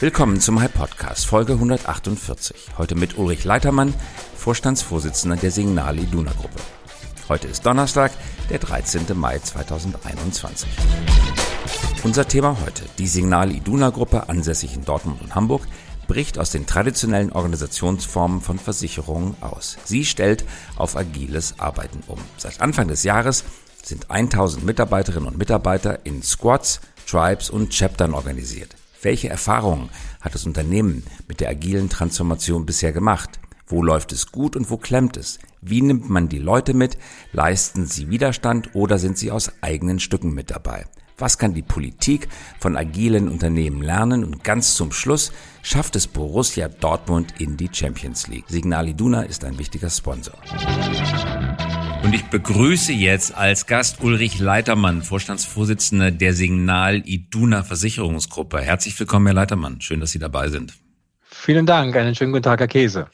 Willkommen zum High Podcast, Folge 148. Heute mit Ulrich Leitermann, Vorstandsvorsitzender der Signal Iduna Gruppe. Heute ist Donnerstag, der 13. Mai 2021. Unser Thema heute, die Signal Iduna Gruppe, ansässig in Dortmund und Hamburg, bricht aus den traditionellen Organisationsformen von Versicherungen aus. Sie stellt auf agiles Arbeiten um. Seit Anfang des Jahres sind 1000 Mitarbeiterinnen und Mitarbeiter in Squads, Tribes und Chaptern organisiert. Welche Erfahrungen hat das Unternehmen mit der agilen Transformation bisher gemacht? Wo läuft es gut und wo klemmt es? Wie nimmt man die Leute mit? Leisten sie Widerstand oder sind sie aus eigenen Stücken mit dabei? Was kann die Politik von agilen Unternehmen lernen? Und ganz zum Schluss schafft es Borussia Dortmund in die Champions League. Signal Iduna ist ein wichtiger Sponsor. Und ich begrüße jetzt als Gast Ulrich Leitermann, Vorstandsvorsitzender der Signal Iduna Versicherungsgruppe. Herzlich willkommen, Herr Leitermann. Schön, dass Sie dabei sind. Vielen Dank. Einen schönen guten Tag, Herr Käse.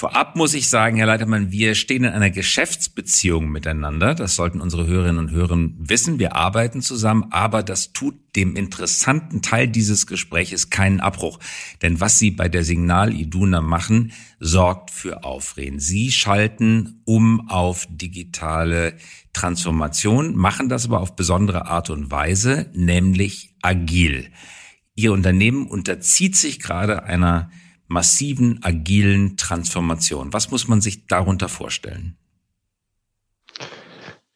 Vorab muss ich sagen, Herr Leitermann, wir stehen in einer Geschäftsbeziehung miteinander. Das sollten unsere Hörerinnen und Hörer wissen. Wir arbeiten zusammen, aber das tut dem interessanten Teil dieses Gespräches keinen Abbruch. Denn was Sie bei der Signal Iduna machen, sorgt für Aufreden. Sie schalten um auf digitale Transformation, machen das aber auf besondere Art und Weise, nämlich agil. Ihr Unternehmen unterzieht sich gerade einer massiven, agilen Transformation. Was muss man sich darunter vorstellen?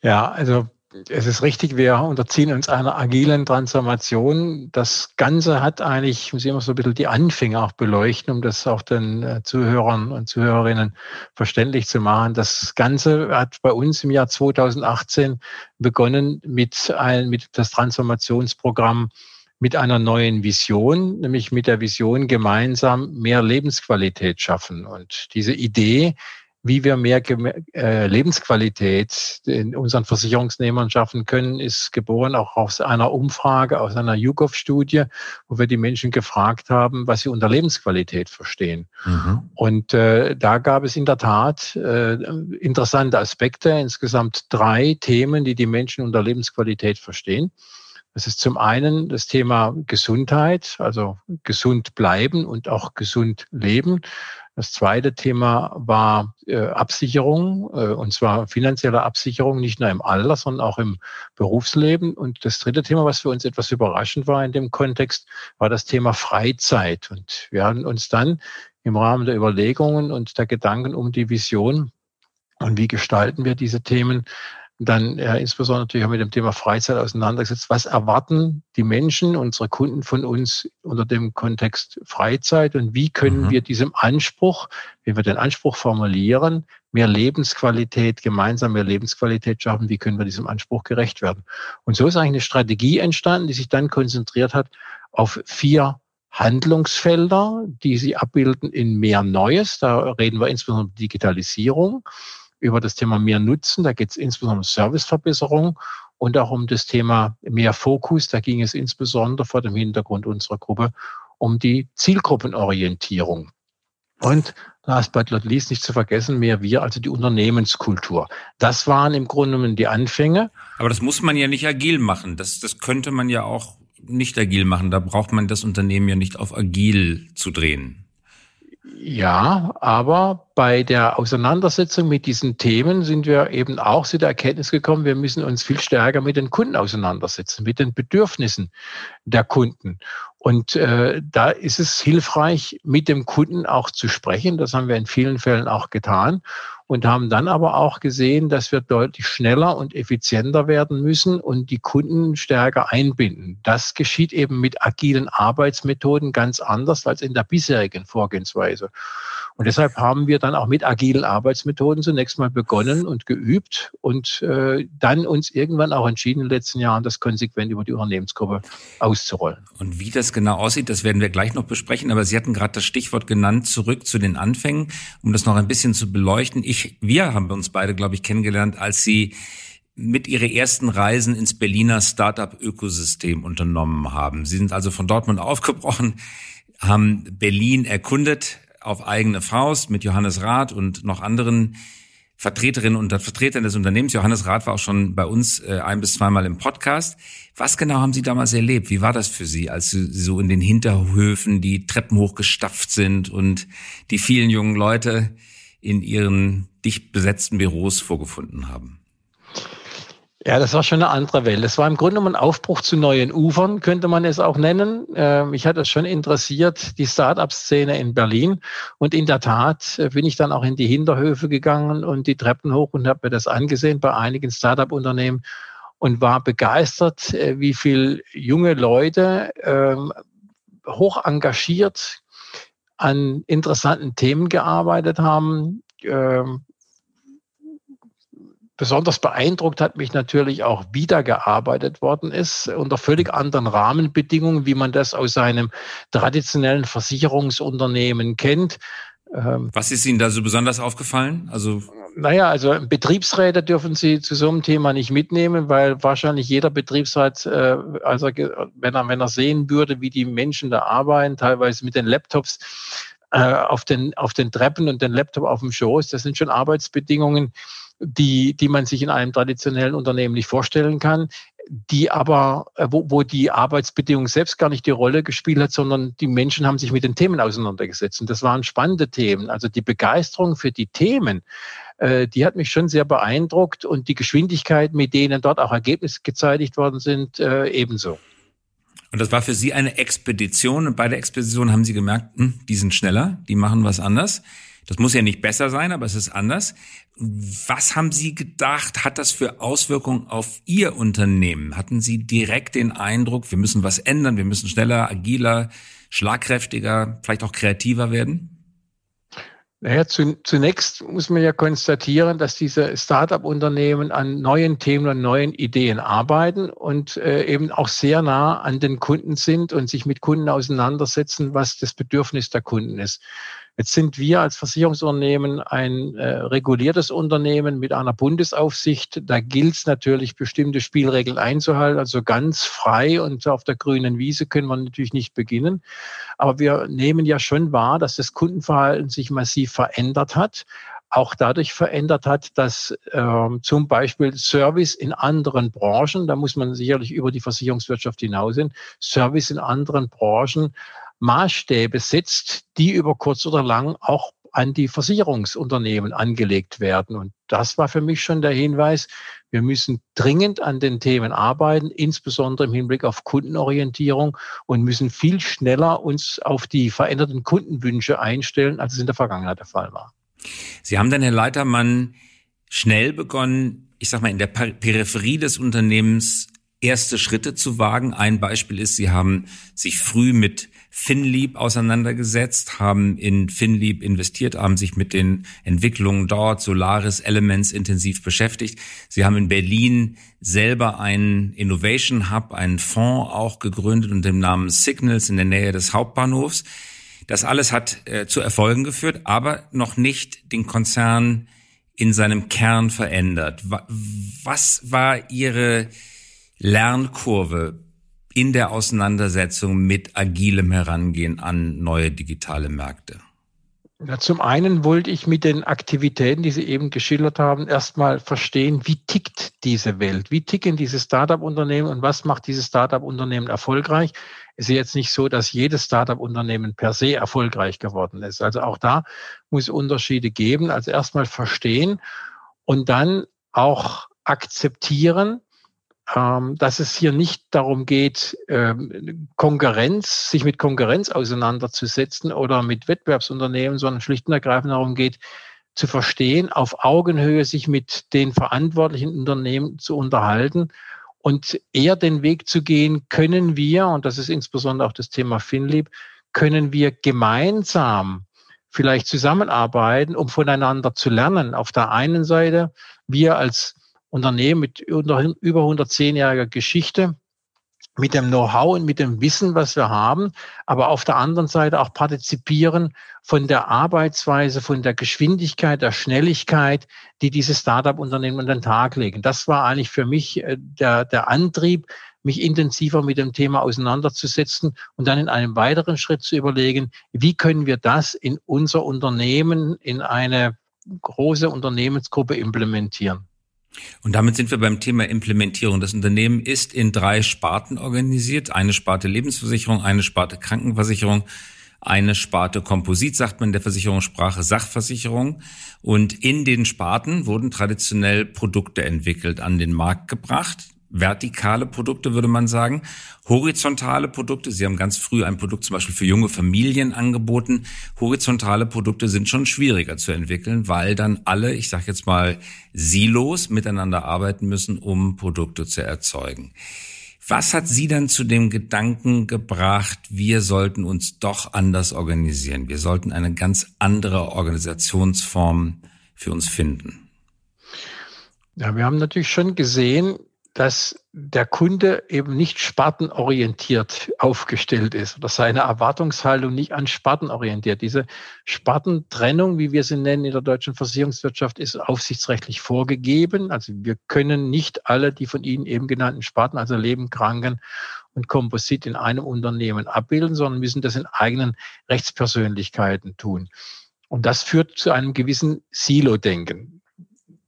Ja, also es ist richtig, wir unterziehen uns einer agilen Transformation. Das Ganze hat eigentlich, muss ich immer so ein bisschen die Anfänge auch beleuchten, um das auch den äh, Zuhörern und Zuhörerinnen verständlich zu machen. Das Ganze hat bei uns im Jahr 2018 begonnen mit, ein, mit das Transformationsprogramm mit einer neuen Vision, nämlich mit der Vision gemeinsam mehr Lebensqualität schaffen. Und diese Idee, wie wir mehr äh, Lebensqualität in unseren Versicherungsnehmern schaffen können, ist geboren auch aus einer Umfrage, aus einer YouGov-Studie, wo wir die Menschen gefragt haben, was sie unter Lebensqualität verstehen. Mhm. Und äh, da gab es in der Tat äh, interessante Aspekte, insgesamt drei Themen, die die Menschen unter Lebensqualität verstehen. Das ist zum einen das Thema Gesundheit, also gesund bleiben und auch gesund leben. Das zweite Thema war äh, Absicherung, äh, und zwar finanzielle Absicherung, nicht nur im Alter, sondern auch im Berufsleben. Und das dritte Thema, was für uns etwas überraschend war in dem Kontext, war das Thema Freizeit. Und wir haben uns dann im Rahmen der Überlegungen und der Gedanken um die Vision und wie gestalten wir diese Themen dann ja, insbesondere natürlich auch mit dem Thema Freizeit auseinandergesetzt. Was erwarten die Menschen, unsere Kunden von uns unter dem Kontext Freizeit und wie können mhm. wir diesem Anspruch, wenn wir den Anspruch formulieren, mehr Lebensqualität, gemeinsam mehr Lebensqualität schaffen, wie können wir diesem Anspruch gerecht werden? Und so ist eigentlich eine Strategie entstanden, die sich dann konzentriert hat auf vier Handlungsfelder, die sie abbilden in mehr Neues. Da reden wir insbesondere um Digitalisierung über das Thema mehr Nutzen. Da geht es insbesondere um Serviceverbesserung und auch um das Thema mehr Fokus. Da ging es insbesondere vor dem Hintergrund unserer Gruppe um die Zielgruppenorientierung. Und last but not least nicht zu vergessen, mehr wir, also die Unternehmenskultur. Das waren im Grunde genommen die Anfänge. Aber das muss man ja nicht agil machen. Das, das könnte man ja auch nicht agil machen. Da braucht man das Unternehmen ja nicht auf agil zu drehen. Ja, aber bei der Auseinandersetzung mit diesen Themen sind wir eben auch zu der Erkenntnis gekommen, wir müssen uns viel stärker mit den Kunden auseinandersetzen, mit den Bedürfnissen der Kunden. Und äh, da ist es hilfreich, mit dem Kunden auch zu sprechen. Das haben wir in vielen Fällen auch getan und haben dann aber auch gesehen, dass wir deutlich schneller und effizienter werden müssen und die Kunden stärker einbinden. Das geschieht eben mit agilen Arbeitsmethoden ganz anders als in der bisherigen Vorgehensweise. Und deshalb haben wir dann auch mit agilen Arbeitsmethoden zunächst mal begonnen und geübt und äh, dann uns irgendwann auch entschieden, in den letzten Jahren das konsequent über die Unternehmensgruppe auszurollen. Und wie das genau aussieht, das werden wir gleich noch besprechen. Aber Sie hatten gerade das Stichwort genannt, zurück zu den Anfängen, um das noch ein bisschen zu beleuchten. Ich, wir haben uns beide, glaube ich, kennengelernt, als Sie mit ihre ersten Reisen ins Berliner Startup-Ökosystem unternommen haben. Sie sind also von Dortmund aufgebrochen, haben Berlin erkundet, auf eigene Faust mit Johannes Rath und noch anderen Vertreterinnen und Vertretern des Unternehmens. Johannes Rath war auch schon bei uns äh, ein bis zweimal im Podcast. Was genau haben Sie damals erlebt? Wie war das für Sie, als Sie so in den Hinterhöfen die Treppen hochgestapft sind und die vielen jungen Leute in ihren dicht besetzten Büros vorgefunden haben? Ja, das war schon eine andere Welt. Es war im Grunde genommen ein Aufbruch zu neuen Ufern, könnte man es auch nennen. Ähm, mich hat es schon interessiert, die Start-up-Szene in Berlin. Und in der Tat äh, bin ich dann auch in die Hinterhöfe gegangen und die Treppen hoch und habe mir das angesehen bei einigen Start-up-Unternehmen und war begeistert, äh, wie viel junge Leute ähm, hoch engagiert an interessanten Themen gearbeitet haben. Besonders beeindruckt hat mich natürlich auch wiedergearbeitet worden ist unter völlig anderen Rahmenbedingungen, wie man das aus seinem traditionellen Versicherungsunternehmen kennt. Ähm, Was ist Ihnen da so besonders aufgefallen? Also naja, also Betriebsräte dürfen Sie zu so einem Thema nicht mitnehmen, weil wahrscheinlich jeder Betriebsrat, äh, also wenn er, wenn er sehen würde, wie die Menschen da arbeiten, teilweise mit den Laptops äh, auf, den, auf den Treppen und den Laptop auf dem Schoß, das sind schon Arbeitsbedingungen, die, die man sich in einem traditionellen Unternehmen nicht vorstellen kann, die aber, äh, wo, wo die Arbeitsbedingungen selbst gar nicht die Rolle gespielt hat, sondern die Menschen haben sich mit den Themen auseinandergesetzt. Und das waren spannende Themen. Also die Begeisterung für die Themen, äh, die hat mich schon sehr beeindruckt und die Geschwindigkeit, mit denen dort auch Ergebnisse gezeitigt worden sind, äh, ebenso. Und das war für Sie eine Expedition. Und bei der Expedition haben Sie gemerkt, hm, die sind schneller, die machen was anders. Das muss ja nicht besser sein, aber es ist anders. Was haben Sie gedacht, hat das für Auswirkungen auf Ihr Unternehmen? Hatten Sie direkt den Eindruck, wir müssen was ändern, wir müssen schneller, agiler, schlagkräftiger, vielleicht auch kreativer werden? Naja, zu, zunächst muss man ja konstatieren, dass diese Start-up-Unternehmen an neuen Themen und neuen Ideen arbeiten und äh, eben auch sehr nah an den Kunden sind und sich mit Kunden auseinandersetzen, was das Bedürfnis der Kunden ist. Jetzt sind wir als Versicherungsunternehmen ein äh, reguliertes Unternehmen mit einer Bundesaufsicht. Da gilt es natürlich, bestimmte Spielregeln einzuhalten. Also ganz frei und auf der grünen Wiese können wir natürlich nicht beginnen. Aber wir nehmen ja schon wahr, dass das Kundenverhalten sich massiv verändert hat auch dadurch verändert hat, dass äh, zum Beispiel Service in anderen Branchen, da muss man sicherlich über die Versicherungswirtschaft hinaus hin, Service in anderen Branchen Maßstäbe setzt, die über kurz oder lang auch an die Versicherungsunternehmen angelegt werden. Und das war für mich schon der Hinweis, wir müssen dringend an den Themen arbeiten, insbesondere im Hinblick auf Kundenorientierung und müssen viel schneller uns auf die veränderten Kundenwünsche einstellen, als es in der Vergangenheit der Fall war. Sie haben dann, Herr Leitermann, schnell begonnen, ich sag mal, in der Peripherie des Unternehmens erste Schritte zu wagen. Ein Beispiel ist, Sie haben sich früh mit Finlieb auseinandergesetzt, haben in Finlieb investiert, haben sich mit den Entwicklungen dort, Solaris Elements intensiv beschäftigt. Sie haben in Berlin selber einen Innovation Hub, einen Fonds auch gegründet und den Namen Signals in der Nähe des Hauptbahnhofs. Das alles hat äh, zu Erfolgen geführt, aber noch nicht den Konzern in seinem Kern verändert. Was war Ihre Lernkurve in der Auseinandersetzung mit agilem Herangehen an neue digitale Märkte? Ja, zum einen wollte ich mit den Aktivitäten, die Sie eben geschildert haben, erstmal verstehen, wie tickt diese Welt? Wie ticken diese Startup-Unternehmen und was macht dieses Startup-Unternehmen erfolgreich? Es ist jetzt nicht so, dass jedes Startup-Unternehmen per se erfolgreich geworden ist. Also auch da muss es Unterschiede geben. Also erstmal verstehen und dann auch akzeptieren, dass es hier nicht darum geht, ähm, Konkurrenz, sich mit Konkurrenz auseinanderzusetzen oder mit Wettbewerbsunternehmen, sondern schlicht und ergreifend darum geht, zu verstehen, auf Augenhöhe sich mit den verantwortlichen Unternehmen zu unterhalten und eher den Weg zu gehen, können wir, und das ist insbesondere auch das Thema FinLib, können wir gemeinsam vielleicht zusammenarbeiten, um voneinander zu lernen. Auf der einen Seite, wir als Unternehmen mit über 110-jähriger Geschichte, mit dem Know-how und mit dem Wissen, was wir haben, aber auf der anderen Seite auch partizipieren von der Arbeitsweise, von der Geschwindigkeit, der Schnelligkeit, die diese Startup-Unternehmen an den Tag legen. Das war eigentlich für mich äh, der, der Antrieb, mich intensiver mit dem Thema auseinanderzusetzen und dann in einem weiteren Schritt zu überlegen, wie können wir das in unser Unternehmen, in eine große Unternehmensgruppe implementieren. Und damit sind wir beim Thema Implementierung. Das Unternehmen ist in drei Sparten organisiert. Eine Sparte Lebensversicherung, eine Sparte Krankenversicherung, eine Sparte Komposit, sagt man in der Versicherungssprache Sachversicherung. Und in den Sparten wurden traditionell Produkte entwickelt, an den Markt gebracht vertikale Produkte, würde man sagen. Horizontale Produkte, Sie haben ganz früh ein Produkt zum Beispiel für junge Familien angeboten. Horizontale Produkte sind schon schwieriger zu entwickeln, weil dann alle, ich sage jetzt mal, Silos miteinander arbeiten müssen, um Produkte zu erzeugen. Was hat Sie dann zu dem Gedanken gebracht, wir sollten uns doch anders organisieren? Wir sollten eine ganz andere Organisationsform für uns finden. Ja, wir haben natürlich schon gesehen, dass der Kunde eben nicht spartenorientiert aufgestellt ist oder seine Erwartungshaltung nicht an Sparten orientiert. Diese Spartentrennung, wie wir sie nennen in der deutschen Versicherungswirtschaft, ist aufsichtsrechtlich vorgegeben. Also wir können nicht alle die von Ihnen eben genannten Sparten, also Leben, Kranken und Komposit in einem Unternehmen abbilden, sondern müssen das in eigenen Rechtspersönlichkeiten tun. Und das führt zu einem gewissen Silo-Denken.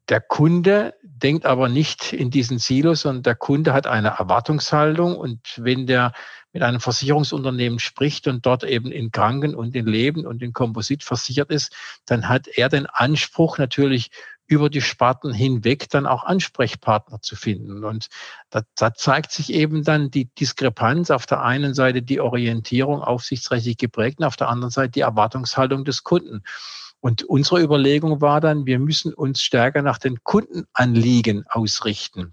Der Kunde denkt aber nicht in diesen Silos, sondern der Kunde hat eine Erwartungshaltung und wenn der mit einem Versicherungsunternehmen spricht und dort eben in Kranken und in Leben und in Komposit versichert ist, dann hat er den Anspruch natürlich über die Sparten hinweg dann auch Ansprechpartner zu finden. Und da, da zeigt sich eben dann die Diskrepanz. Auf der einen Seite die Orientierung aufsichtsrechtlich geprägt und auf der anderen Seite die Erwartungshaltung des Kunden. Und unsere Überlegung war dann, wir müssen uns stärker nach den Kundenanliegen ausrichten.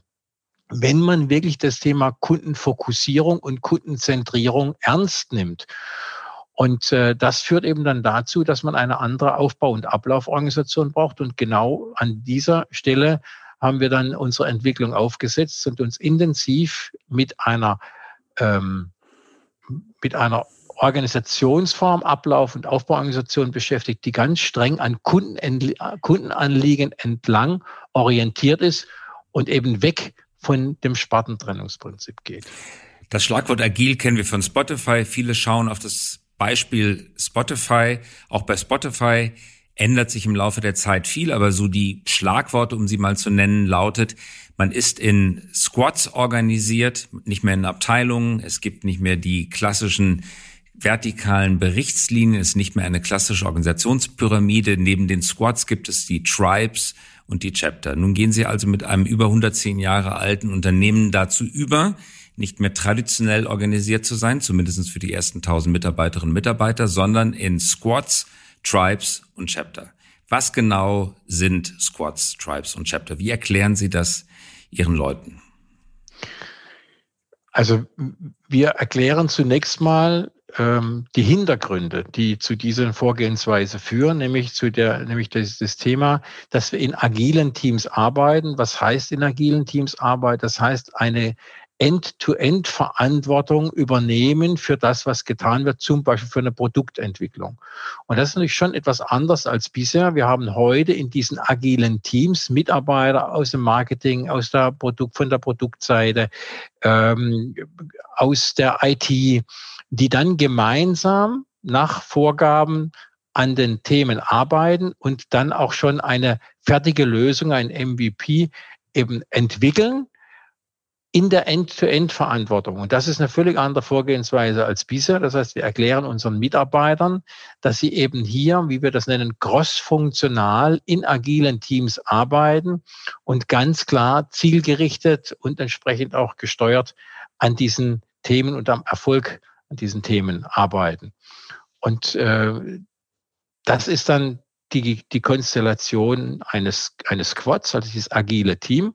Wenn man wirklich das Thema Kundenfokussierung und Kundenzentrierung ernst nimmt. Und äh, das führt eben dann dazu, dass man eine andere Aufbau- und Ablauforganisation braucht. Und genau an dieser Stelle haben wir dann unsere Entwicklung aufgesetzt und uns intensiv mit einer ähm, mit einer Organisationsform, Ablauf und Aufbauorganisation beschäftigt, die ganz streng an Kundenanliegen entlang orientiert ist und eben weg von dem Spartentrennungsprinzip geht. Das Schlagwort agil kennen wir von Spotify. Viele schauen auf das Beispiel Spotify. Auch bei Spotify ändert sich im Laufe der Zeit viel, aber so die Schlagworte, um sie mal zu nennen, lautet, man ist in Squads organisiert, nicht mehr in Abteilungen. Es gibt nicht mehr die klassischen vertikalen Berichtslinien ist nicht mehr eine klassische Organisationspyramide. Neben den Squads gibt es die Tribes und die Chapter. Nun gehen Sie also mit einem über 110 Jahre alten Unternehmen dazu über, nicht mehr traditionell organisiert zu sein, zumindest für die ersten 1000 Mitarbeiterinnen und Mitarbeiter, sondern in Squads, Tribes und Chapter. Was genau sind Squads, Tribes und Chapter? Wie erklären Sie das Ihren Leuten? Also wir erklären zunächst mal, ähm, die Hintergründe, die zu dieser Vorgehensweise führen, nämlich zu der, nämlich das, das Thema, dass wir in agilen Teams arbeiten. Was heißt in agilen Teams arbeiten? Das heißt, eine End-to-End-Verantwortung übernehmen für das, was getan wird, zum Beispiel für eine Produktentwicklung. Und das ist natürlich schon etwas anders als bisher. Wir haben heute in diesen agilen Teams Mitarbeiter aus dem Marketing, aus der Produkt, von der Produktseite, ähm, aus der IT, die dann gemeinsam nach Vorgaben an den Themen arbeiten und dann auch schon eine fertige Lösung, ein MVP eben entwickeln in der End-to-End-Verantwortung. Und das ist eine völlig andere Vorgehensweise als bisher. Das heißt, wir erklären unseren Mitarbeitern, dass sie eben hier, wie wir das nennen, cross-funktional in agilen Teams arbeiten und ganz klar zielgerichtet und entsprechend auch gesteuert an diesen Themen und am Erfolg an diesen Themen arbeiten. Und äh, das ist dann die, die Konstellation eines, eines Squads, also dieses agile Team.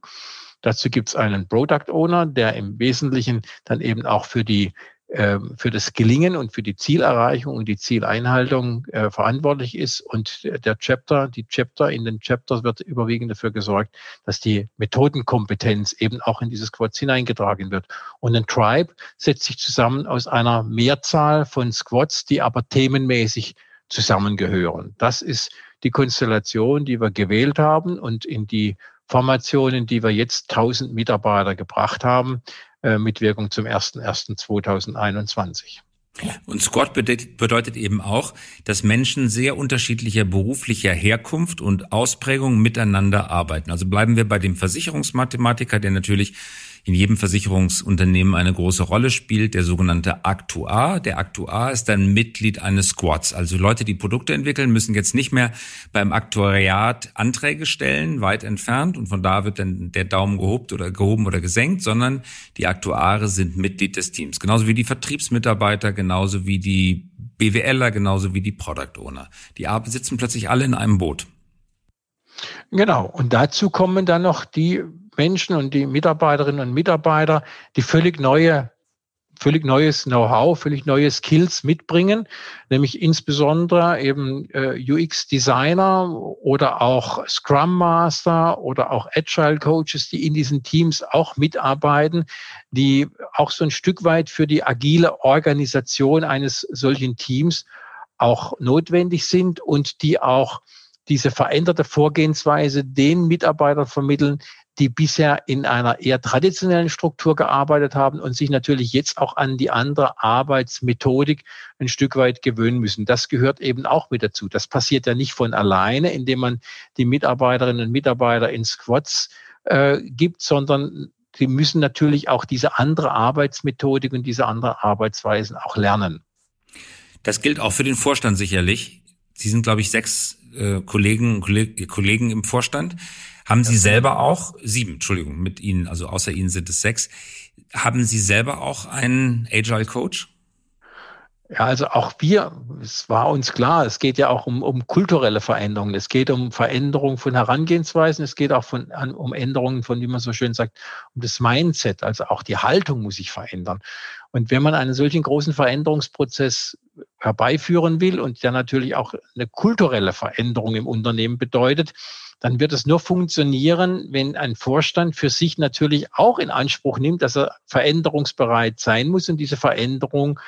Dazu gibt es einen Product Owner, der im Wesentlichen dann eben auch für die ähm, für das Gelingen und für die Zielerreichung und die Zieleinhaltung äh, verantwortlich ist. Und der Chapter, die Chapter, in den Chapters wird überwiegend dafür gesorgt, dass die Methodenkompetenz eben auch in dieses Squads hineingetragen wird. Und ein Tribe setzt sich zusammen aus einer Mehrzahl von Squads, die aber themenmäßig zusammengehören. Das ist die Konstellation, die wir gewählt haben und in die Formationen, die wir jetzt 1000 Mitarbeiter gebracht haben, äh, mit Wirkung zum 01.01.2021. Und Squad bedeutet eben auch, dass Menschen sehr unterschiedlicher beruflicher Herkunft und Ausprägung miteinander arbeiten. Also bleiben wir bei dem Versicherungsmathematiker, der natürlich in jedem Versicherungsunternehmen eine große Rolle spielt, der sogenannte Aktuar. Der Aktuar ist dann Mitglied eines Squads. Also Leute, die Produkte entwickeln, müssen jetzt nicht mehr beim Aktuariat Anträge stellen, weit entfernt. Und von da wird dann der Daumen gehoben oder gehoben oder gesenkt, sondern die Aktuare sind Mitglied des Teams. Genauso wie die Vertriebsmitarbeiter, genauso wie die BWLer, genauso wie die Product Owner. Die sitzen plötzlich alle in einem Boot. Genau. Und dazu kommen dann noch die Menschen und die Mitarbeiterinnen und Mitarbeiter, die völlig neue völlig neues Know-how, völlig neue Skills mitbringen, nämlich insbesondere eben äh, UX-Designer oder auch Scrum Master oder auch Agile Coaches, die in diesen Teams auch mitarbeiten, die auch so ein Stück weit für die agile Organisation eines solchen Teams auch notwendig sind und die auch diese veränderte Vorgehensweise den Mitarbeitern vermitteln, die bisher in einer eher traditionellen Struktur gearbeitet haben und sich natürlich jetzt auch an die andere Arbeitsmethodik ein Stück weit gewöhnen müssen. Das gehört eben auch mit dazu. Das passiert ja nicht von alleine, indem man die Mitarbeiterinnen und Mitarbeiter in Squads äh, gibt, sondern die müssen natürlich auch diese andere Arbeitsmethodik und diese andere Arbeitsweisen auch lernen. Das gilt auch für den Vorstand sicherlich. Sie sind, glaube ich, sechs äh, Kollegen, Kollegen im Vorstand. Haben Sie selber auch, sieben, Entschuldigung, mit Ihnen, also außer Ihnen sind es sechs, haben Sie selber auch einen Agile Coach? Ja, also auch wir, es war uns klar, es geht ja auch um, um kulturelle Veränderungen, es geht um Veränderungen von Herangehensweisen, es geht auch von, um Änderungen von, wie man so schön sagt, um das Mindset, also auch die Haltung muss sich verändern. Und wenn man einen solchen großen Veränderungsprozess herbeiführen will und der natürlich auch eine kulturelle Veränderung im Unternehmen bedeutet, dann wird es nur funktionieren, wenn ein Vorstand für sich natürlich auch in Anspruch nimmt, dass er veränderungsbereit sein muss und diese Veränderung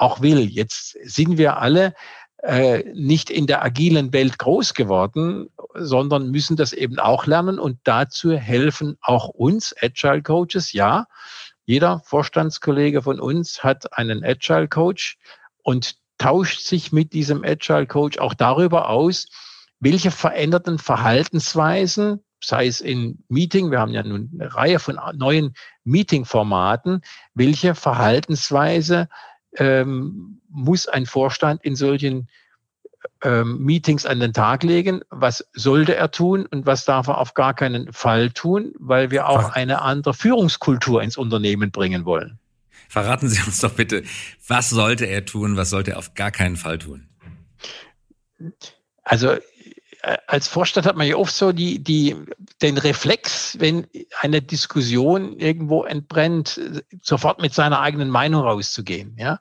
auch will. Jetzt sind wir alle äh, nicht in der agilen Welt groß geworden, sondern müssen das eben auch lernen und dazu helfen auch uns Agile Coaches. Ja, jeder Vorstandskollege von uns hat einen Agile Coach und tauscht sich mit diesem Agile Coach auch darüber aus, welche veränderten Verhaltensweisen, sei es in Meeting, wir haben ja nun eine Reihe von neuen Meeting-Formaten, welche Verhaltensweise ähm, muss ein Vorstand in solchen ähm, Meetings an den Tag legen, was sollte er tun und was darf er auf gar keinen Fall tun, weil wir auch eine andere Führungskultur ins Unternehmen bringen wollen. Verraten Sie uns doch bitte, was sollte er tun, was sollte er auf gar keinen Fall tun? Also als Vorstand hat man ja oft so die, die, den Reflex, wenn eine Diskussion irgendwo entbrennt, sofort mit seiner eigenen Meinung rauszugehen. Ja?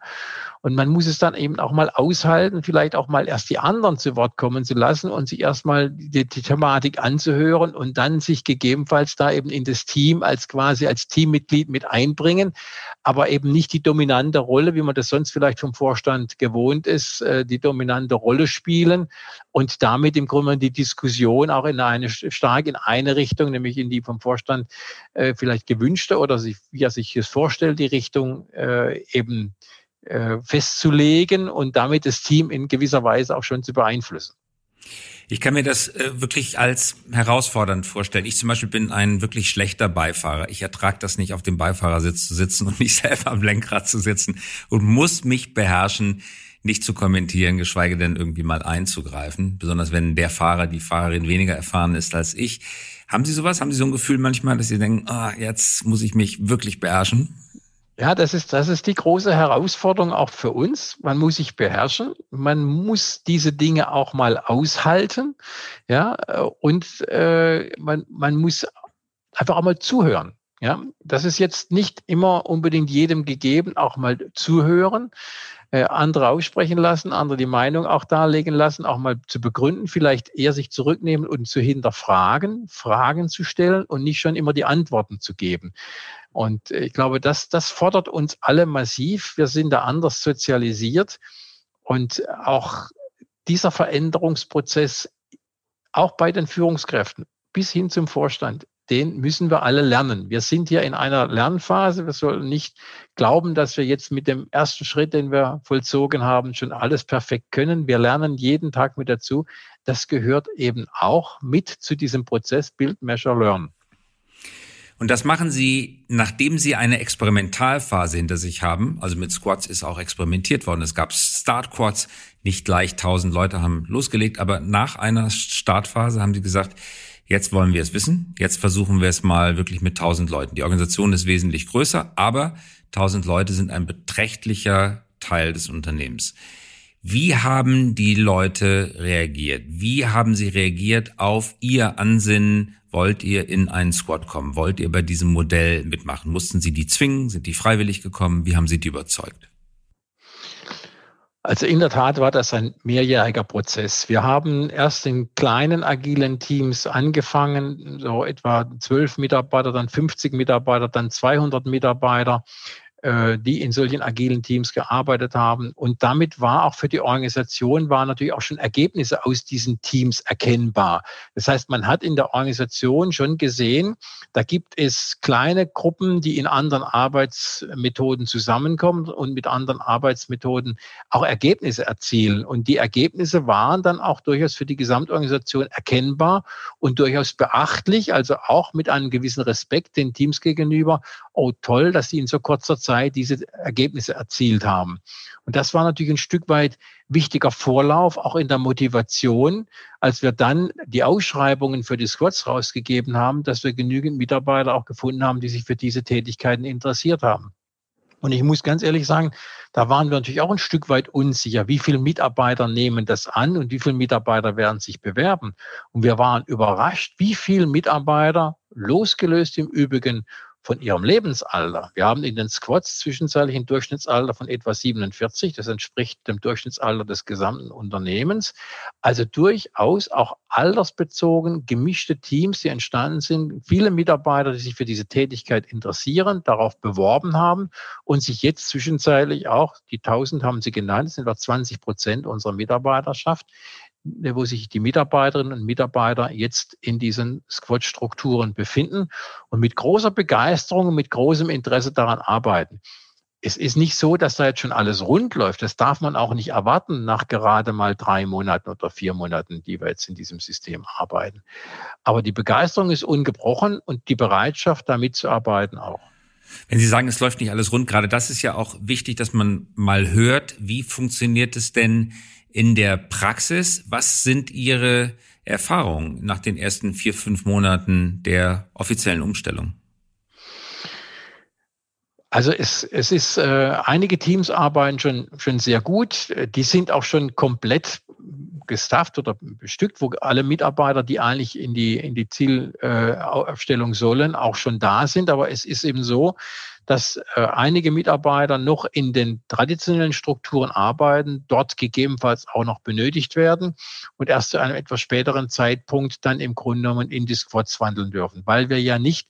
Und man muss es dann eben auch mal aushalten, vielleicht auch mal erst die anderen zu Wort kommen zu lassen und sich erstmal die, die Thematik anzuhören und dann sich gegebenenfalls da eben in das Team als quasi als Teammitglied mit einbringen, aber eben nicht die dominante Rolle, wie man das sonst vielleicht vom Vorstand gewohnt ist, äh, die dominante Rolle spielen und damit im Grunde die Diskussion auch in eine stark in eine Richtung, nämlich in die vom Vorstand äh, vielleicht gewünschte oder sich, wie er sich es vorstellt, die Richtung äh, eben äh, festzulegen und damit das Team in gewisser Weise auch schon zu beeinflussen. Ich kann mir das äh, wirklich als herausfordernd vorstellen. Ich zum Beispiel bin ein wirklich schlechter Beifahrer. Ich ertrage das nicht, auf dem Beifahrersitz zu sitzen und nicht selber am Lenkrad zu sitzen und muss mich beherrschen, nicht zu kommentieren, geschweige denn irgendwie mal einzugreifen. Besonders wenn der Fahrer, die Fahrerin weniger erfahren ist als ich. Haben Sie sowas? Haben Sie so ein Gefühl manchmal, dass Sie denken, ah, jetzt muss ich mich wirklich beherrschen? Ja, das ist, das ist die große Herausforderung auch für uns. Man muss sich beherrschen. Man muss diese Dinge auch mal aushalten. Ja, und äh, man, man muss einfach auch mal zuhören. Ja, das ist jetzt nicht immer unbedingt jedem gegeben, auch mal zuhören, äh, andere aussprechen lassen, andere die Meinung auch darlegen lassen, auch mal zu begründen, vielleicht eher sich zurücknehmen und zu hinterfragen, Fragen zu stellen und nicht schon immer die Antworten zu geben. Und ich glaube, das, das fordert uns alle massiv. Wir sind da anders sozialisiert. Und auch dieser Veränderungsprozess, auch bei den Führungskräften bis hin zum Vorstand, den müssen wir alle lernen. Wir sind hier in einer Lernphase. Wir sollen nicht glauben, dass wir jetzt mit dem ersten Schritt, den wir vollzogen haben, schon alles perfekt können. Wir lernen jeden Tag mit dazu. Das gehört eben auch mit zu diesem Prozess Build, Measure, Learn. Und das machen Sie, nachdem Sie eine Experimentalphase hinter sich haben. Also mit Squads ist auch experimentiert worden. Es gab Start-Quads, nicht gleich 1000 Leute haben losgelegt, aber nach einer Startphase haben Sie gesagt, jetzt wollen wir es wissen. Jetzt versuchen wir es mal wirklich mit 1000 Leuten. Die Organisation ist wesentlich größer, aber 1000 Leute sind ein beträchtlicher Teil des Unternehmens. Wie haben die Leute reagiert? Wie haben sie reagiert auf ihr Ansinnen? Wollt ihr in einen Squad kommen? Wollt ihr bei diesem Modell mitmachen? Mussten sie die zwingen? Sind die freiwillig gekommen? Wie haben sie die überzeugt? Also in der Tat war das ein mehrjähriger Prozess. Wir haben erst in kleinen agilen Teams angefangen, so etwa zwölf Mitarbeiter, dann 50 Mitarbeiter, dann 200 Mitarbeiter. Äh, die in solchen agilen Teams gearbeitet haben. Und damit war auch für die Organisation, waren natürlich auch schon Ergebnisse aus diesen Teams erkennbar. Das heißt, man hat in der Organisation schon gesehen, da gibt es kleine Gruppen, die in anderen Arbeitsmethoden zusammenkommen und mit anderen Arbeitsmethoden auch Ergebnisse erzielen. Und die Ergebnisse waren dann auch durchaus für die Gesamtorganisation erkennbar und durchaus beachtlich, also auch mit einem gewissen Respekt den Teams gegenüber. Oh, toll, dass sie in so kurzer Zeit Zeit diese Ergebnisse erzielt haben. Und das war natürlich ein Stück weit wichtiger Vorlauf, auch in der Motivation, als wir dann die Ausschreibungen für die Squads rausgegeben haben, dass wir genügend Mitarbeiter auch gefunden haben, die sich für diese Tätigkeiten interessiert haben. Und ich muss ganz ehrlich sagen, da waren wir natürlich auch ein Stück weit unsicher, wie viele Mitarbeiter nehmen das an und wie viele Mitarbeiter werden sich bewerben. Und wir waren überrascht, wie viele Mitarbeiter, losgelöst im Übrigen von ihrem Lebensalter. Wir haben in den Squads zwischenzeitlich ein Durchschnittsalter von etwa 47. Das entspricht dem Durchschnittsalter des gesamten Unternehmens. Also durchaus auch altersbezogen gemischte Teams, die entstanden sind. Viele Mitarbeiter, die sich für diese Tätigkeit interessieren, darauf beworben haben und sich jetzt zwischenzeitlich auch, die 1000 haben Sie genannt, sind etwa 20 Prozent unserer Mitarbeiterschaft, wo sich die Mitarbeiterinnen und Mitarbeiter jetzt in diesen Squad-Strukturen befinden und mit großer Begeisterung und mit großem Interesse daran arbeiten. Es ist nicht so, dass da jetzt schon alles rund läuft. Das darf man auch nicht erwarten nach gerade mal drei Monaten oder vier Monaten, die wir jetzt in diesem System arbeiten. Aber die Begeisterung ist ungebrochen und die Bereitschaft, da mitzuarbeiten auch. Wenn Sie sagen, es läuft nicht alles rund, gerade das ist ja auch wichtig, dass man mal hört, wie funktioniert es denn in der Praxis. Was sind Ihre Erfahrungen nach den ersten vier, fünf Monaten der offiziellen Umstellung? Also es, es ist, äh, einige Teams arbeiten schon, schon sehr gut. Die sind auch schon komplett gestafft oder bestückt, wo alle Mitarbeiter, die eigentlich in die, in die Zielaufstellung sollen, auch schon da sind. Aber es ist eben so, dass äh, einige Mitarbeiter noch in den traditionellen Strukturen arbeiten, dort gegebenenfalls auch noch benötigt werden und erst zu einem etwas späteren Zeitpunkt dann im Grunde genommen in die Squads wandeln dürfen, weil wir ja nicht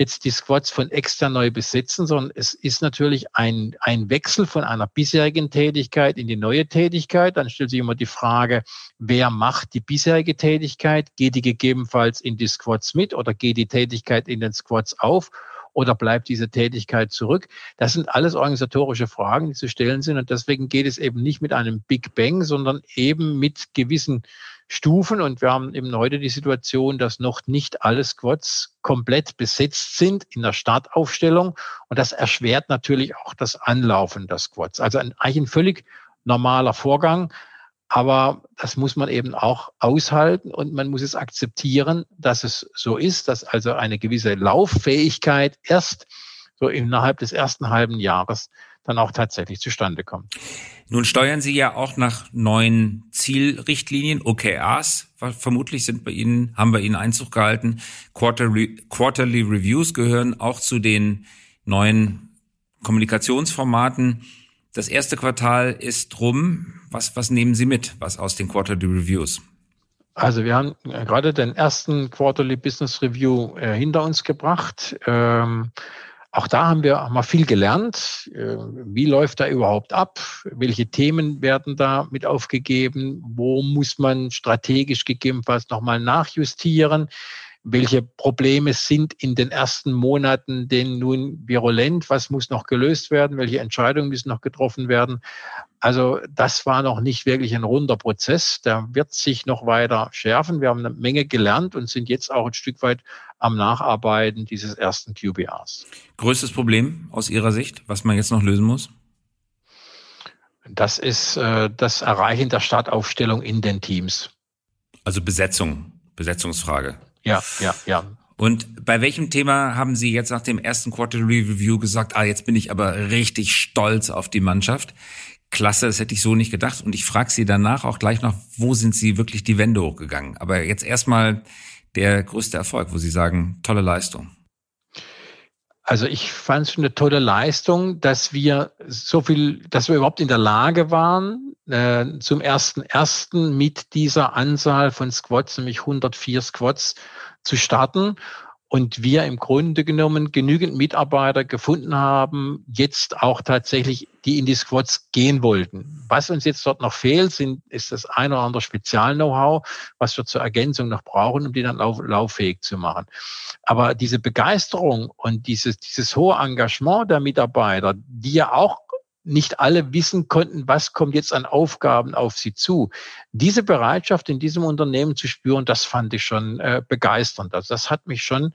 jetzt die Squads von extern neu besetzen, sondern es ist natürlich ein, ein Wechsel von einer bisherigen Tätigkeit in die neue Tätigkeit. Dann stellt sich immer die Frage, wer macht die bisherige Tätigkeit? Geht die gegebenenfalls in die Squads mit oder geht die Tätigkeit in den Squads auf? Oder bleibt diese Tätigkeit zurück? Das sind alles organisatorische Fragen, die zu stellen sind. Und deswegen geht es eben nicht mit einem Big Bang, sondern eben mit gewissen Stufen. Und wir haben eben heute die Situation, dass noch nicht alle Squads komplett besetzt sind in der Startaufstellung. Und das erschwert natürlich auch das Anlaufen der Squads. Also ein, eigentlich ein völlig normaler Vorgang. Aber das muss man eben auch aushalten und man muss es akzeptieren, dass es so ist, dass also eine gewisse Lauffähigkeit erst so innerhalb des ersten halben Jahres dann auch tatsächlich zustande kommt. Nun steuern Sie ja auch nach neuen Zielrichtlinien, OKRs, vermutlich sind bei Ihnen, haben bei Ihnen Einzug gehalten. Quarterly, Quarterly Reviews gehören auch zu den neuen Kommunikationsformaten. Das erste Quartal ist rum. Was, was nehmen Sie mit, was aus den Quarterly Reviews? Also wir haben äh, gerade den ersten Quarterly Business Review äh, hinter uns gebracht. Ähm, auch da haben wir mal viel gelernt. Äh, wie läuft da überhaupt ab? Welche Themen werden da mit aufgegeben? Wo muss man strategisch gegebenenfalls nochmal nachjustieren? Welche Probleme sind in den ersten Monaten denn nun virulent, was muss noch gelöst werden, welche Entscheidungen müssen noch getroffen werden. Also das war noch nicht wirklich ein runder Prozess. Der wird sich noch weiter schärfen. Wir haben eine Menge gelernt und sind jetzt auch ein Stück weit am Nacharbeiten dieses ersten QBRs. Größtes Problem aus Ihrer Sicht, was man jetzt noch lösen muss? Das ist äh, das Erreichen der Startaufstellung in den Teams. Also Besetzung, Besetzungsfrage. Ja, ja, ja. Und bei welchem Thema haben Sie jetzt nach dem ersten Quarterly Review gesagt, ah, jetzt bin ich aber richtig stolz auf die Mannschaft? Klasse, das hätte ich so nicht gedacht. Und ich frage Sie danach auch gleich noch, wo sind Sie wirklich die Wände hochgegangen? Aber jetzt erstmal der größte Erfolg, wo Sie sagen, tolle Leistung. Also ich fand es eine tolle Leistung, dass wir so viel, dass wir überhaupt in der Lage waren, äh, zum ersten ersten mit dieser Anzahl von Squats, nämlich 104 Squats, zu starten und wir im Grunde genommen genügend Mitarbeiter gefunden haben, jetzt auch tatsächlich, die in die Squads gehen wollten. Was uns jetzt dort noch fehlt, sind, ist das ein oder andere Spezial-Know-how, was wir zur Ergänzung noch brauchen, um die dann lauf, lauffähig zu machen. Aber diese Begeisterung und dieses, dieses hohe Engagement der Mitarbeiter, die ja auch nicht alle wissen konnten, was kommt jetzt an Aufgaben auf sie zu. Diese Bereitschaft in diesem Unternehmen zu spüren, das fand ich schon äh, begeisternd. Also das hat mich schon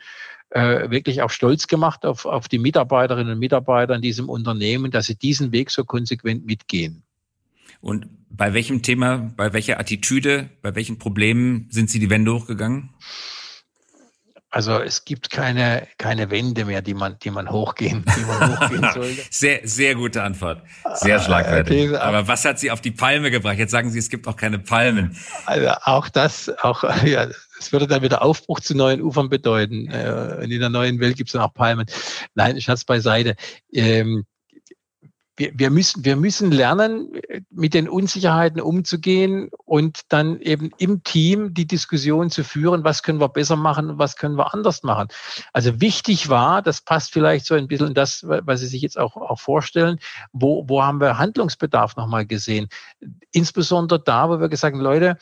äh, wirklich auch stolz gemacht auf, auf die Mitarbeiterinnen und Mitarbeiter in diesem Unternehmen, dass sie diesen Weg so konsequent mitgehen. Und bei welchem Thema, bei welcher Attitüde, bei welchen Problemen sind Sie die Wände hochgegangen? Also es gibt keine, keine Wände mehr, die man, die man hochgehen, die man hochgehen sollte. sehr, sehr gute Antwort. Sehr ah, schlagfertig. Okay, Aber was hat Sie auf die Palme gebracht? Jetzt sagen Sie, es gibt auch keine Palmen. Also auch das, auch, ja, es würde dann wieder Aufbruch zu neuen Ufern bedeuten. Äh, in der neuen Welt gibt es dann auch Palmen. Nein, Schatz beiseite. Ähm, wir, wir, müssen, wir müssen lernen, mit den Unsicherheiten umzugehen und dann eben im Team die Diskussion zu führen, was können wir besser machen was können wir anders machen. Also wichtig war, das passt vielleicht so ein bisschen in das, was Sie sich jetzt auch, auch vorstellen, wo, wo haben wir Handlungsbedarf nochmal gesehen? Insbesondere da, wo wir gesagt haben, Leute,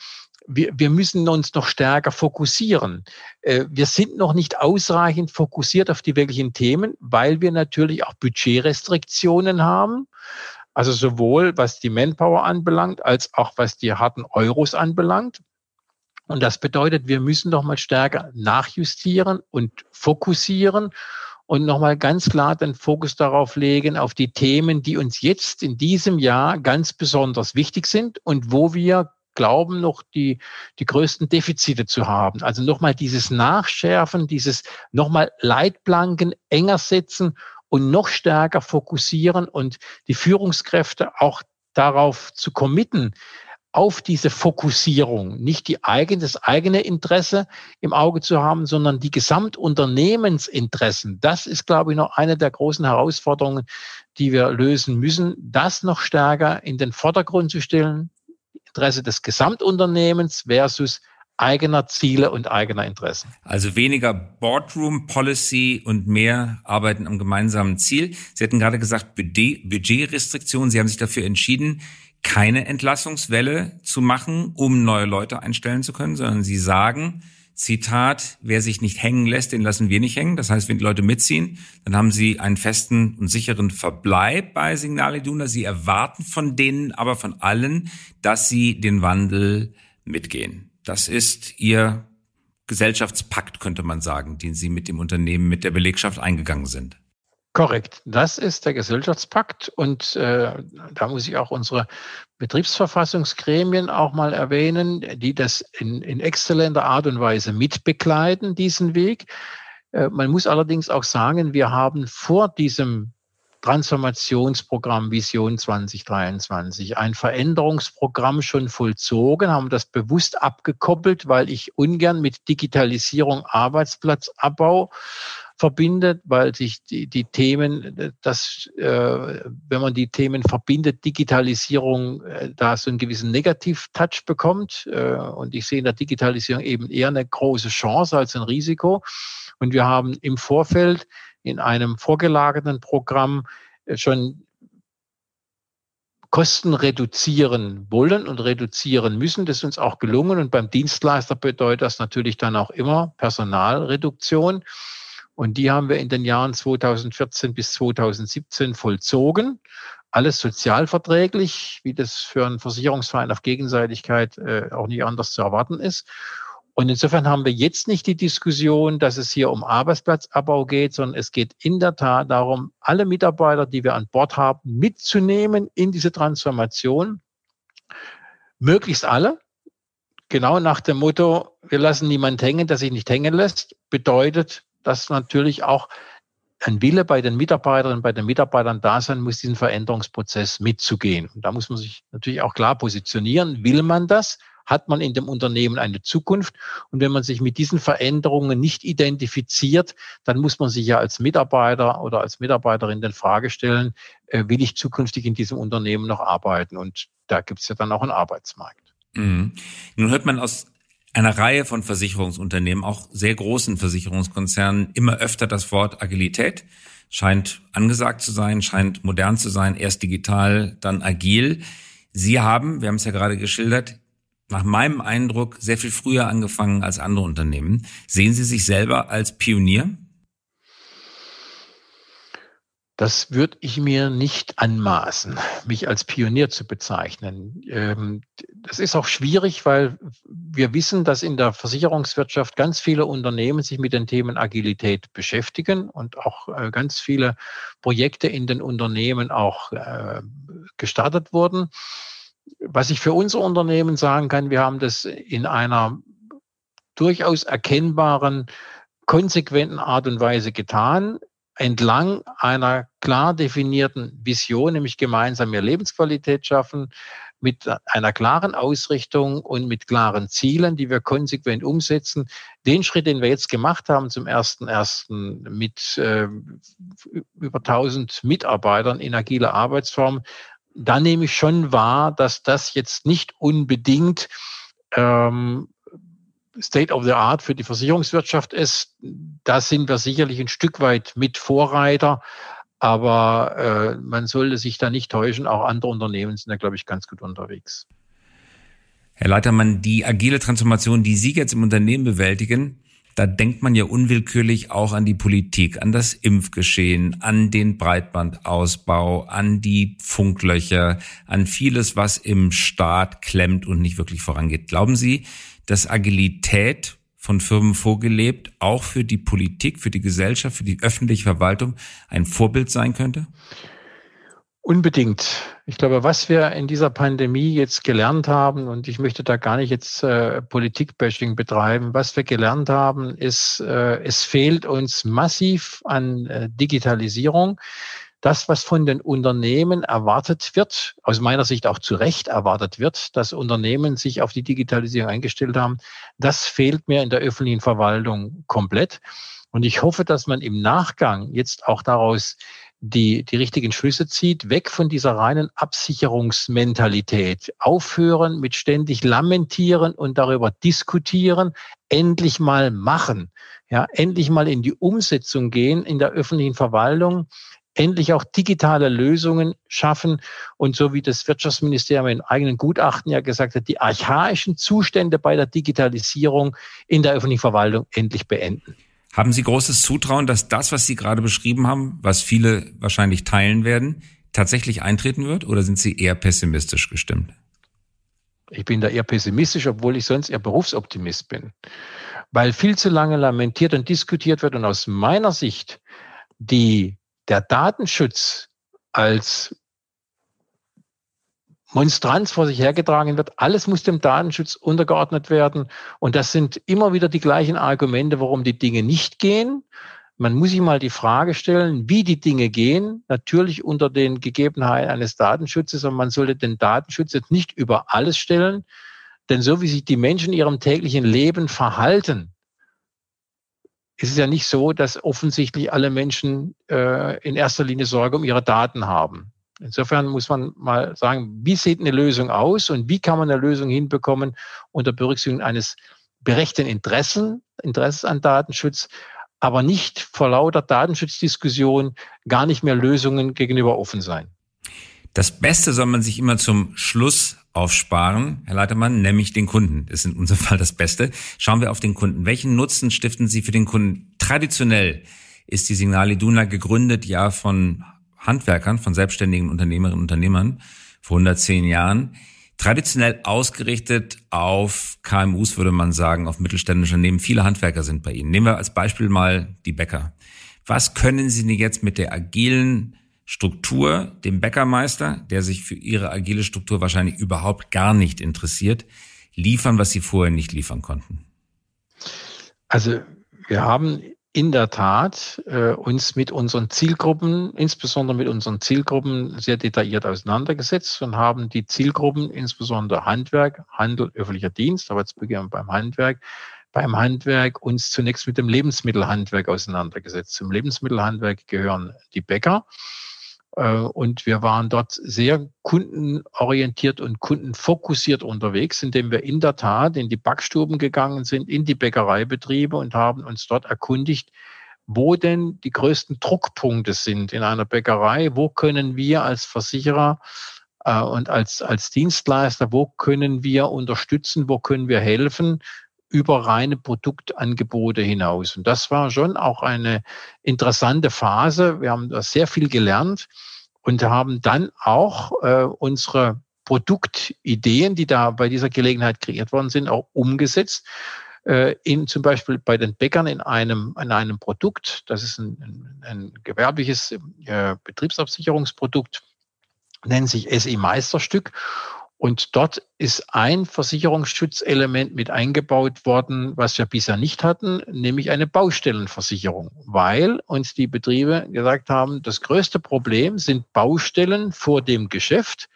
wir, wir müssen uns noch stärker fokussieren. Äh, wir sind noch nicht ausreichend fokussiert auf die wirklichen Themen, weil wir natürlich auch Budgetrestriktionen haben. Also sowohl was die Manpower anbelangt, als auch was die harten Euros anbelangt. Und das bedeutet, wir müssen noch mal stärker nachjustieren und fokussieren und nochmal ganz klar den Fokus darauf legen, auf die Themen, die uns jetzt in diesem Jahr ganz besonders wichtig sind und wo wir glauben, noch die, die größten Defizite zu haben. Also nochmal dieses Nachschärfen, dieses nochmal Leitplanken enger setzen und noch stärker fokussieren und die Führungskräfte auch darauf zu committen, auf diese Fokussierung, nicht die eigene, das eigene Interesse im Auge zu haben, sondern die Gesamtunternehmensinteressen. Das ist, glaube ich, noch eine der großen Herausforderungen, die wir lösen müssen, das noch stärker in den Vordergrund zu stellen, Interesse des Gesamtunternehmens versus eigener Ziele und eigener Interessen. Also weniger Boardroom Policy und mehr Arbeiten am gemeinsamen Ziel. Sie hatten gerade gesagt, Budgetrestriktionen. Sie haben sich dafür entschieden, keine Entlassungswelle zu machen, um neue Leute einstellen zu können, sondern Sie sagen, Zitat, wer sich nicht hängen lässt, den lassen wir nicht hängen. Das heißt, wenn die Leute mitziehen, dann haben sie einen festen und sicheren Verbleib bei Signal Iduna. Sie erwarten von denen, aber von allen, dass sie den Wandel mitgehen. Das ist ihr Gesellschaftspakt, könnte man sagen, den sie mit dem Unternehmen, mit der Belegschaft eingegangen sind. Korrekt, das ist der Gesellschaftspakt und äh, da muss ich auch unsere Betriebsverfassungsgremien auch mal erwähnen, die das in, in exzellenter Art und Weise mitbegleiten, diesen Weg. Äh, man muss allerdings auch sagen, wir haben vor diesem Transformationsprogramm Vision 2023, ein Veränderungsprogramm schon vollzogen, haben das bewusst abgekoppelt, weil ich ungern mit Digitalisierung Arbeitsplatzabbau verbindet, weil sich die, die Themen, das, äh, wenn man die Themen verbindet, Digitalisierung, äh, da so einen gewissen Negativ-Touch bekommt. Äh, und ich sehe in der Digitalisierung eben eher eine große Chance als ein Risiko. Und wir haben im Vorfeld in einem vorgelagerten Programm äh, schon Kosten reduzieren wollen und reduzieren müssen. Das ist uns auch gelungen. Und beim Dienstleister bedeutet das natürlich dann auch immer Personalreduktion. Und die haben wir in den Jahren 2014 bis 2017 vollzogen. Alles sozialverträglich, wie das für einen Versicherungsverein auf Gegenseitigkeit äh, auch nicht anders zu erwarten ist. Und insofern haben wir jetzt nicht die Diskussion, dass es hier um Arbeitsplatzabbau geht, sondern es geht in der Tat darum, alle Mitarbeiter, die wir an Bord haben, mitzunehmen in diese Transformation. Möglichst alle. Genau nach dem Motto, wir lassen niemand hängen, der sich nicht hängen lässt, bedeutet, dass natürlich auch ein Wille bei den Mitarbeiterinnen, bei den Mitarbeitern da sein muss, diesen Veränderungsprozess mitzugehen. Und da muss man sich natürlich auch klar positionieren. Will man das? hat man in dem Unternehmen eine Zukunft. Und wenn man sich mit diesen Veränderungen nicht identifiziert, dann muss man sich ja als Mitarbeiter oder als Mitarbeiterin den Frage stellen, äh, will ich zukünftig in diesem Unternehmen noch arbeiten? Und da gibt es ja dann auch einen Arbeitsmarkt. Mhm. Nun hört man aus einer Reihe von Versicherungsunternehmen, auch sehr großen Versicherungskonzernen, immer öfter das Wort Agilität. Scheint angesagt zu sein, scheint modern zu sein, erst digital, dann agil. Sie haben, wir haben es ja gerade geschildert, nach meinem Eindruck sehr viel früher angefangen als andere Unternehmen. Sehen Sie sich selber als Pionier? Das würde ich mir nicht anmaßen, mich als Pionier zu bezeichnen. Ähm, das ist auch schwierig, weil wir wissen, dass in der Versicherungswirtschaft ganz viele Unternehmen sich mit den Themen Agilität beschäftigen und auch äh, ganz viele Projekte in den Unternehmen auch äh, gestartet wurden was ich für unser Unternehmen sagen kann, wir haben das in einer durchaus erkennbaren, konsequenten Art und Weise getan, entlang einer klar definierten Vision, nämlich gemeinsam mehr Lebensqualität schaffen, mit einer klaren Ausrichtung und mit klaren Zielen, die wir konsequent umsetzen. Den Schritt, den wir jetzt gemacht haben zum ersten ersten mit äh, über 1000 Mitarbeitern in agiler Arbeitsform, da nehme ich schon wahr, dass das jetzt nicht unbedingt ähm, State of the Art für die Versicherungswirtschaft ist. Da sind wir sicherlich ein Stück weit mit Vorreiter. Aber äh, man sollte sich da nicht täuschen. Auch andere Unternehmen sind da, glaube ich, ganz gut unterwegs. Herr Leitermann, die agile Transformation, die Sie jetzt im Unternehmen bewältigen, da denkt man ja unwillkürlich auch an die Politik, an das Impfgeschehen, an den Breitbandausbau, an die Funklöcher, an vieles, was im Staat klemmt und nicht wirklich vorangeht. Glauben Sie, dass Agilität von Firmen vorgelebt auch für die Politik, für die Gesellschaft, für die öffentliche Verwaltung ein Vorbild sein könnte? Unbedingt. Ich glaube, was wir in dieser Pandemie jetzt gelernt haben, und ich möchte da gar nicht jetzt äh, Politikbashing betreiben, was wir gelernt haben, ist, äh, es fehlt uns massiv an äh, Digitalisierung. Das, was von den Unternehmen erwartet wird, aus meiner Sicht auch zu Recht erwartet wird, dass Unternehmen sich auf die Digitalisierung eingestellt haben, das fehlt mir in der öffentlichen Verwaltung komplett. Und ich hoffe, dass man im Nachgang jetzt auch daraus die, die richtigen Schlüsse zieht, weg von dieser reinen Absicherungsmentalität. Aufhören mit ständig lamentieren und darüber diskutieren, endlich mal machen. Ja, endlich mal in die Umsetzung gehen in der öffentlichen Verwaltung, endlich auch digitale Lösungen schaffen und so wie das Wirtschaftsministerium in eigenen Gutachten ja gesagt hat, die archaischen Zustände bei der Digitalisierung in der öffentlichen Verwaltung endlich beenden. Haben Sie großes Zutrauen, dass das, was Sie gerade beschrieben haben, was viele wahrscheinlich teilen werden, tatsächlich eintreten wird oder sind Sie eher pessimistisch gestimmt? Ich bin da eher pessimistisch, obwohl ich sonst eher Berufsoptimist bin. Weil viel zu lange lamentiert und diskutiert wird und aus meiner Sicht die, der Datenschutz als Monstranz vor sich hergetragen wird. Alles muss dem Datenschutz untergeordnet werden. Und das sind immer wieder die gleichen Argumente, warum die Dinge nicht gehen. Man muss sich mal die Frage stellen, wie die Dinge gehen, natürlich unter den Gegebenheiten eines Datenschutzes. Und man sollte den Datenschutz jetzt nicht über alles stellen. Denn so wie sich die Menschen in ihrem täglichen Leben verhalten, ist es ja nicht so, dass offensichtlich alle Menschen äh, in erster Linie Sorge um ihre Daten haben. Insofern muss man mal sagen, wie sieht eine Lösung aus und wie kann man eine Lösung hinbekommen unter Berücksichtigung eines berechten Interessen, Interesses an Datenschutz, aber nicht vor lauter Datenschutzdiskussion gar nicht mehr Lösungen gegenüber offen sein. Das Beste soll man sich immer zum Schluss aufsparen, Herr Leitermann, nämlich den Kunden. Das ist in unserem Fall das Beste. Schauen wir auf den Kunden. Welchen Nutzen stiften Sie für den Kunden? Traditionell ist die Signal Iduna gegründet, ja, von Handwerkern, von selbstständigen Unternehmerinnen und Unternehmern vor 110 Jahren. Traditionell ausgerichtet auf KMUs, würde man sagen, auf mittelständische Unternehmen. Viele Handwerker sind bei Ihnen. Nehmen wir als Beispiel mal die Bäcker. Was können Sie denn jetzt mit der agilen Struktur, dem Bäckermeister, der sich für Ihre agile Struktur wahrscheinlich überhaupt gar nicht interessiert, liefern, was Sie vorher nicht liefern konnten? Also wir haben in der Tat äh, uns mit unseren Zielgruppen, insbesondere mit unseren Zielgruppen, sehr detailliert auseinandergesetzt und haben die Zielgruppen, insbesondere Handwerk, Handel, öffentlicher Dienst, aber jetzt beginnen wir beim Handwerk, beim Handwerk uns zunächst mit dem Lebensmittelhandwerk auseinandergesetzt. Zum Lebensmittelhandwerk gehören die Bäcker. Äh, und wir waren dort sehr kundenorientiert und kundenfokussiert unterwegs, indem wir in der Tat in die Backstuben gegangen sind, in die Bäckereibetriebe und haben uns dort erkundigt, wo denn die größten Druckpunkte sind in einer Bäckerei, wo können wir als Versicherer äh, und als, als Dienstleister, wo können wir unterstützen, wo können wir helfen, über reine Produktangebote hinaus. Und das war schon auch eine interessante Phase. Wir haben da sehr viel gelernt und haben dann auch äh, unsere Produktideen, die da bei dieser Gelegenheit kreiert worden sind, auch umgesetzt. Äh, in zum Beispiel bei den Bäckern in einem, in einem Produkt, das ist ein, ein, ein gewerbliches äh, Betriebsabsicherungsprodukt, nennt sich SI Meisterstück. Und dort ist ein Versicherungsschutzelement mit eingebaut worden, was wir bisher nicht hatten, nämlich eine Baustellenversicherung, weil uns die Betriebe gesagt haben, das größte Problem sind Baustellen vor dem Geschäft.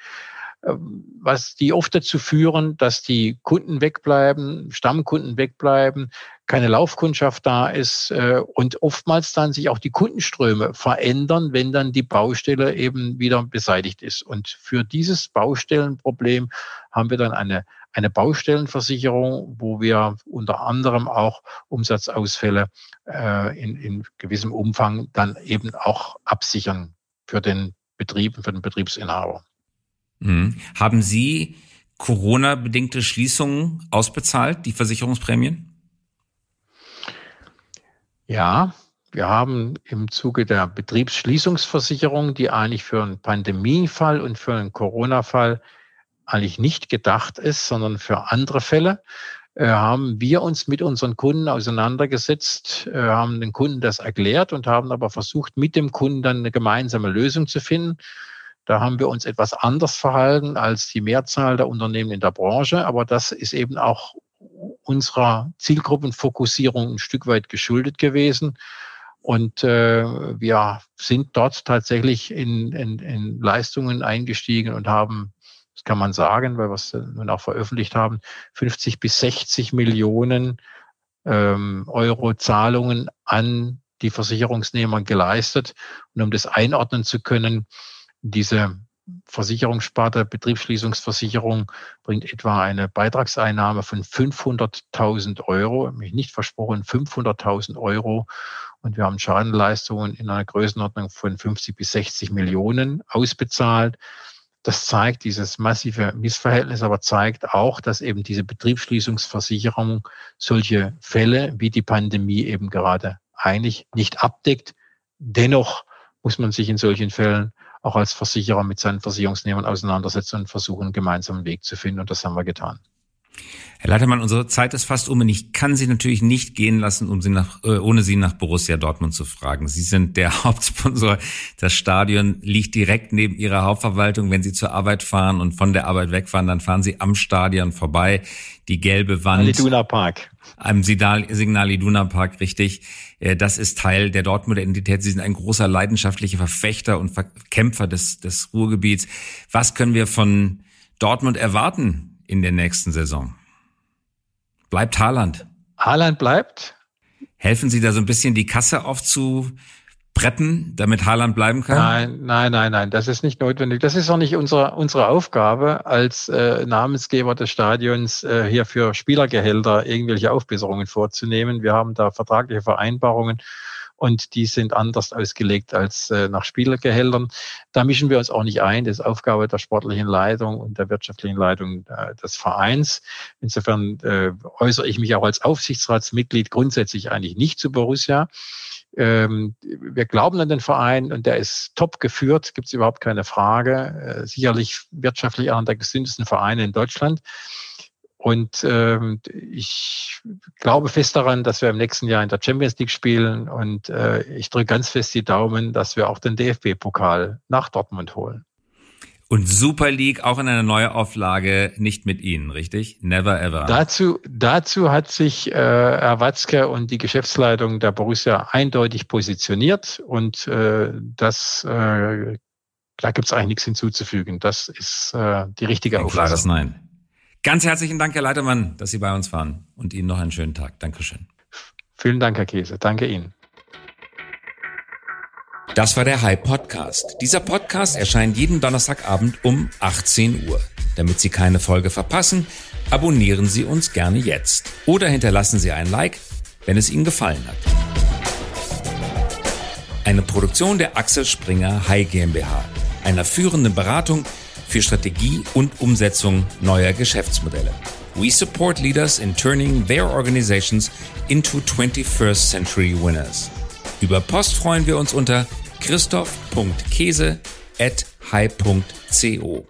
Was die oft dazu führen, dass die Kunden wegbleiben, Stammkunden wegbleiben, keine Laufkundschaft da ist äh, und oftmals dann sich auch die Kundenströme verändern, wenn dann die Baustelle eben wieder beseitigt ist. Und für dieses Baustellenproblem haben wir dann eine, eine Baustellenversicherung, wo wir unter anderem auch Umsatzausfälle äh, in, in gewissem Umfang dann eben auch absichern für den Betrieb, für den Betriebsinhaber. Mhm. Haben Sie Corona-bedingte Schließungen ausbezahlt, die Versicherungsprämien? Ja, wir haben im Zuge der Betriebsschließungsversicherung, die eigentlich für einen Pandemiefall und für einen Corona-Fall eigentlich nicht gedacht ist, sondern für andere Fälle, äh, haben wir uns mit unseren Kunden auseinandergesetzt, äh, haben den Kunden das erklärt und haben aber versucht, mit dem Kunden dann eine gemeinsame Lösung zu finden. Da haben wir uns etwas anders verhalten als die Mehrzahl der Unternehmen in der Branche, aber das ist eben auch unserer Zielgruppenfokussierung ein Stück weit geschuldet gewesen. Und äh, wir sind dort tatsächlich in, in, in Leistungen eingestiegen und haben, das kann man sagen, weil wir es nun auch veröffentlicht haben, 50 bis 60 Millionen ähm, Euro Zahlungen an die Versicherungsnehmer geleistet. Und um das einordnen zu können, diese Versicherungssparte, Betriebsschließungsversicherung bringt etwa eine Beitragseinnahme von 500.000 Euro, mich nicht versprochen, 500.000 Euro. Und wir haben Schadenleistungen in einer Größenordnung von 50 bis 60 Millionen ausbezahlt. Das zeigt dieses massive Missverhältnis, aber zeigt auch, dass eben diese Betriebsschließungsversicherung solche Fälle wie die Pandemie eben gerade eigentlich nicht abdeckt. Dennoch muss man sich in solchen Fällen auch als Versicherer mit seinen Versicherungsnehmern auseinandersetzen und versuchen, einen gemeinsamen Weg zu finden. Und das haben wir getan. Herr Leitermann, unsere Zeit ist fast um und ich kann Sie natürlich nicht gehen lassen, um Sie nach, äh, ohne Sie nach Borussia Dortmund zu fragen. Sie sind der Hauptsponsor. Das Stadion liegt direkt neben Ihrer Hauptverwaltung. Wenn Sie zur Arbeit fahren und von der Arbeit wegfahren, dann fahren Sie am Stadion vorbei. Die gelbe Wand. Iduna Park. Am Signal Iduna Park, richtig. Äh, das ist Teil der Dortmunder Identität. Sie sind ein großer leidenschaftlicher Verfechter und Kämpfer des, des Ruhrgebiets. Was können wir von Dortmund erwarten in der nächsten Saison? Bleibt Haaland? Haaland bleibt. Helfen Sie da so ein bisschen die Kasse aufzupreppen, damit Haaland bleiben kann? Nein, nein, nein, nein, das ist nicht notwendig. Das ist auch nicht unsere, unsere Aufgabe als äh, Namensgeber des Stadions, äh, hier für Spielergehälter irgendwelche Aufbesserungen vorzunehmen. Wir haben da vertragliche Vereinbarungen und die sind anders ausgelegt als äh, nach Spielergehältern. Da mischen wir uns auch nicht ein. Das ist Aufgabe der sportlichen Leitung und der wirtschaftlichen Leitung äh, des Vereins. Insofern äh, äußere ich mich auch als Aufsichtsratsmitglied grundsätzlich eigentlich nicht zu Borussia. Ähm, wir glauben an den Verein und der ist top geführt, gibt es überhaupt keine Frage. Äh, sicherlich wirtschaftlich einer der gesündesten Vereine in Deutschland. Und ähm, ich glaube fest daran, dass wir im nächsten Jahr in der Champions League spielen. Und äh, ich drücke ganz fest die Daumen, dass wir auch den DFB-Pokal nach Dortmund holen. Und Super League auch in einer Neuauflage nicht mit Ihnen, richtig? Never ever. Dazu, dazu hat sich äh, Herr Watzke und die Geschäftsleitung der Borussia eindeutig positioniert und äh, das äh, da gibt es eigentlich nichts hinzuzufügen. Das ist äh, die richtige Ein Auffassung. Klares Nein. Ganz herzlichen Dank, Herr Leitermann, dass Sie bei uns waren und Ihnen noch einen schönen Tag. Dankeschön. Vielen Dank, Herr Käse. Danke Ihnen. Das war der Hype Podcast. Dieser Podcast erscheint jeden Donnerstagabend um 18 Uhr. Damit Sie keine Folge verpassen, abonnieren Sie uns gerne jetzt oder hinterlassen Sie ein Like, wenn es Ihnen gefallen hat. Eine Produktion der Axel Springer High GmbH, einer führenden Beratung für Strategie und Umsetzung neuer Geschäftsmodelle. We support leaders in turning their organizations into 21st century winners. Über Post freuen wir uns unter christoph.käse at high.co.